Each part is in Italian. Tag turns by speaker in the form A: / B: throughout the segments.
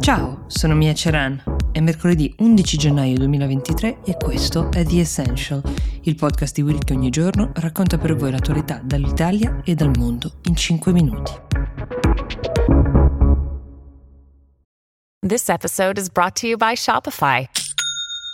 A: Ciao, sono Mia Ceran. È mercoledì 11 gennaio 2023 e questo è The Essential, il podcast di Will che ogni giorno racconta per voi l'attualità dall'Italia e dal mondo in 5 minuti.
B: This episode is brought to you by Shopify.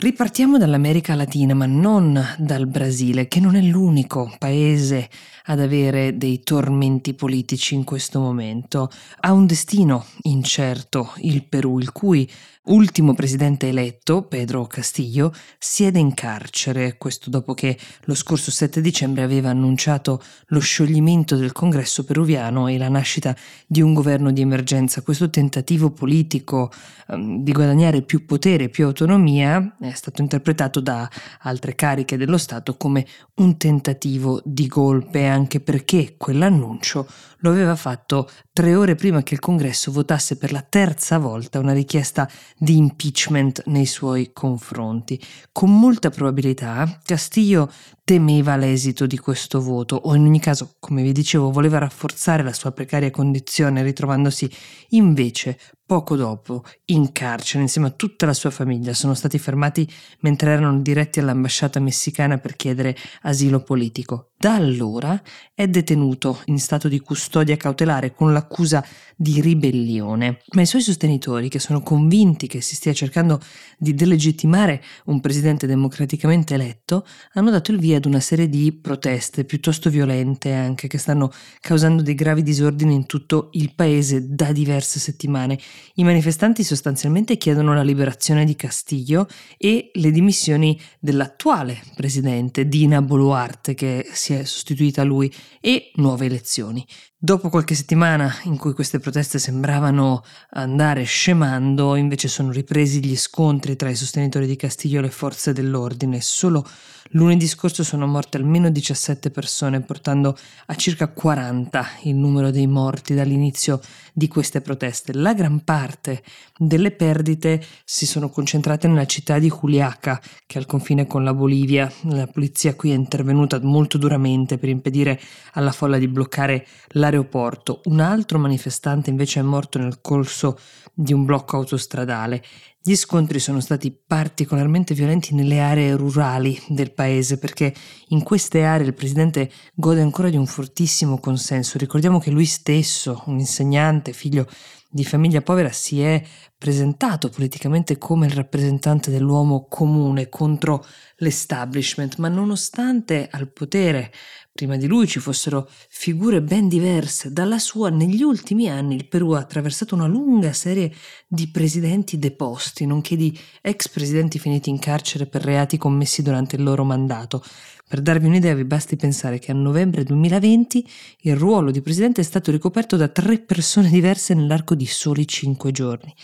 A: Ripartiamo dall'America Latina, ma non dal Brasile, che non è l'unico paese ad avere dei tormenti politici in questo momento. Ha un destino incerto il Perù, il cui ultimo presidente eletto, Pedro Castillo, siede in carcere, questo dopo che lo scorso 7 dicembre aveva annunciato lo scioglimento del congresso peruviano e la nascita di un governo di emergenza. Questo tentativo politico um, di guadagnare più potere, più autonomia, è stato interpretato da altre cariche dello Stato come un tentativo di golpe, anche perché quell'annuncio lo aveva fatto tre ore prima che il congresso votasse per la terza volta una richiesta di impeachment nei suoi confronti. Con molta probabilità Castillo temeva l'esito di questo voto o in ogni caso, come vi dicevo, voleva rafforzare la sua precaria condizione ritrovandosi invece poco dopo in carcere insieme a tutta la sua famiglia. Sono stati fermati mentre erano diretti all'ambasciata messicana per chiedere asilo politico. Da allora è detenuto in stato di custodia cautelare con l'accusa di ribellione, ma i suoi sostenitori, che sono convinti che si stia cercando di delegittimare un presidente democraticamente eletto, hanno dato il via ad una serie di proteste piuttosto violente anche che stanno causando dei gravi disordini in tutto il paese da diverse settimane. I manifestanti sostanzialmente chiedono la liberazione di Castillo e le dimissioni dell'attuale presidente Dina Boluarte che si è sostituita lui e nuove elezioni. Dopo qualche settimana in cui queste proteste sembravano andare scemando, invece sono ripresi gli scontri tra i sostenitori di Castiglio e le forze dell'ordine. Solo lunedì scorso sono morte almeno 17 persone, portando a circa 40 il numero dei morti dall'inizio di queste proteste. La gran parte delle perdite si sono concentrate nella città di Juliaca, che è al confine con la Bolivia. La polizia qui è intervenuta molto duramente per impedire alla folla di bloccare la all'aeroporto. Un altro manifestante invece è morto nel corso di un blocco autostradale. Gli scontri sono stati particolarmente violenti nelle aree rurali del paese perché in queste aree il presidente gode ancora di un fortissimo consenso. Ricordiamo che lui stesso, un insegnante, figlio di famiglia povera, si è presentato politicamente come il rappresentante dell'uomo comune contro l'establishment, ma nonostante al potere prima di lui ci fossero figure ben diverse dalla sua, negli ultimi anni il Perù ha attraversato una lunga serie di presidenti deposti, nonché di ex presidenti finiti in carcere per reati commessi durante il loro mandato. Per darvi un'idea vi basti pensare che a novembre 2020 il ruolo di presidente è stato ricoperto da tre persone diverse nell'arco di soli cinque giorni.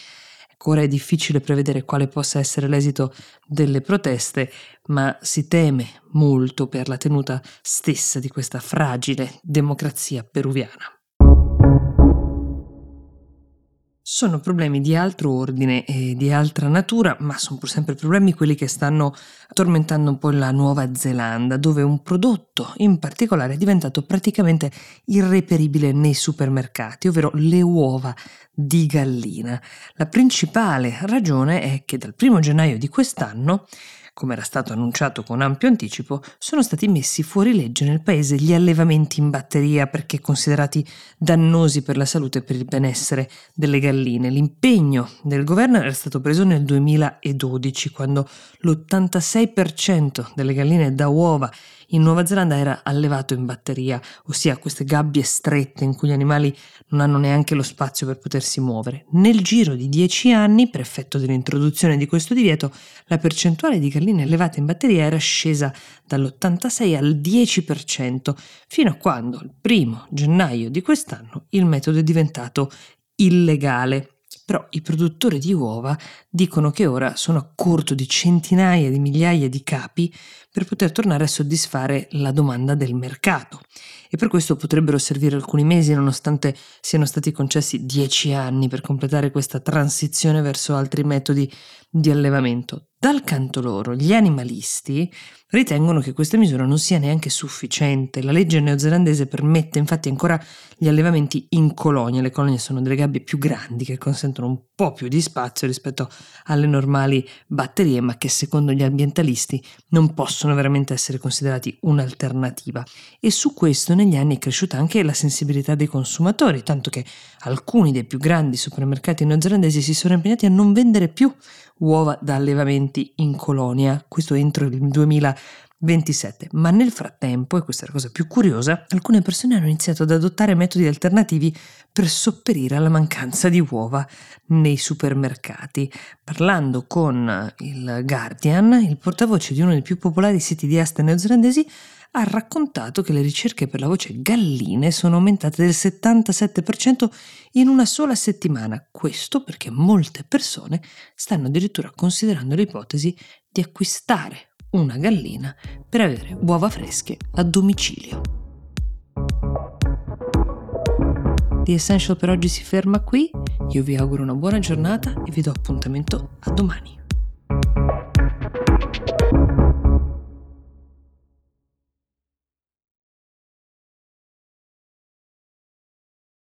A: Ora è difficile prevedere quale possa essere l'esito delle proteste, ma si teme molto per la tenuta stessa di questa fragile democrazia peruviana. Sono problemi di altro ordine e di altra natura, ma sono pur sempre problemi quelli che stanno tormentando un po' la Nuova Zelanda, dove un prodotto in particolare è diventato praticamente irreperibile nei supermercati, ovvero le uova di gallina. La principale ragione è che dal primo gennaio di quest'anno come era stato annunciato con ampio anticipo, sono stati messi fuori legge nel paese gli allevamenti in batteria perché considerati dannosi per la salute e per il benessere delle galline. L'impegno del governo era stato preso nel 2012, quando l'86% delle galline da uova in Nuova Zelanda era allevato in batteria, ossia queste gabbie strette in cui gli animali non hanno neanche lo spazio per potersi muovere. Nel giro di dieci anni, per effetto dell'introduzione di questo divieto, la percentuale di galline allevate in batteria era scesa dall'86 al 10%, fino a quando, il primo gennaio di quest'anno, il metodo è diventato illegale. Però i produttori di uova dicono che ora sono a corto di centinaia di migliaia di capi per poter tornare a soddisfare la domanda del mercato e per questo potrebbero servire alcuni mesi nonostante siano stati concessi dieci anni per completare questa transizione verso altri metodi di allevamento. Dal canto loro, gli animalisti ritengono che questa misura non sia neanche sufficiente. La legge neozelandese permette infatti ancora gli allevamenti in colonie. Le colonie sono delle gabbie più grandi che consentono un po' più di spazio rispetto alle normali batterie, ma che secondo gli ambientalisti non possono veramente essere considerati un'alternativa. E su questo negli anni è cresciuta anche la sensibilità dei consumatori, tanto che alcuni dei più grandi supermercati neozelandesi si sono impegnati a non vendere più uova da allevamenti in colonia, questo entro il 2027. Ma nel frattempo, e questa è la cosa più curiosa, alcune persone hanno iniziato ad adottare metodi alternativi per sopperire alla mancanza di uova nei supermercati. Parlando con il Guardian, il portavoce di uno dei più popolari siti di asta neozelandesi ha raccontato che le ricerche per la voce galline sono aumentate del 77% in una sola settimana. Questo perché molte persone stanno addirittura considerando l'ipotesi di acquistare una gallina per avere uova fresche a domicilio. The Essential per oggi si ferma qui, io vi auguro una buona giornata e vi do appuntamento a domani.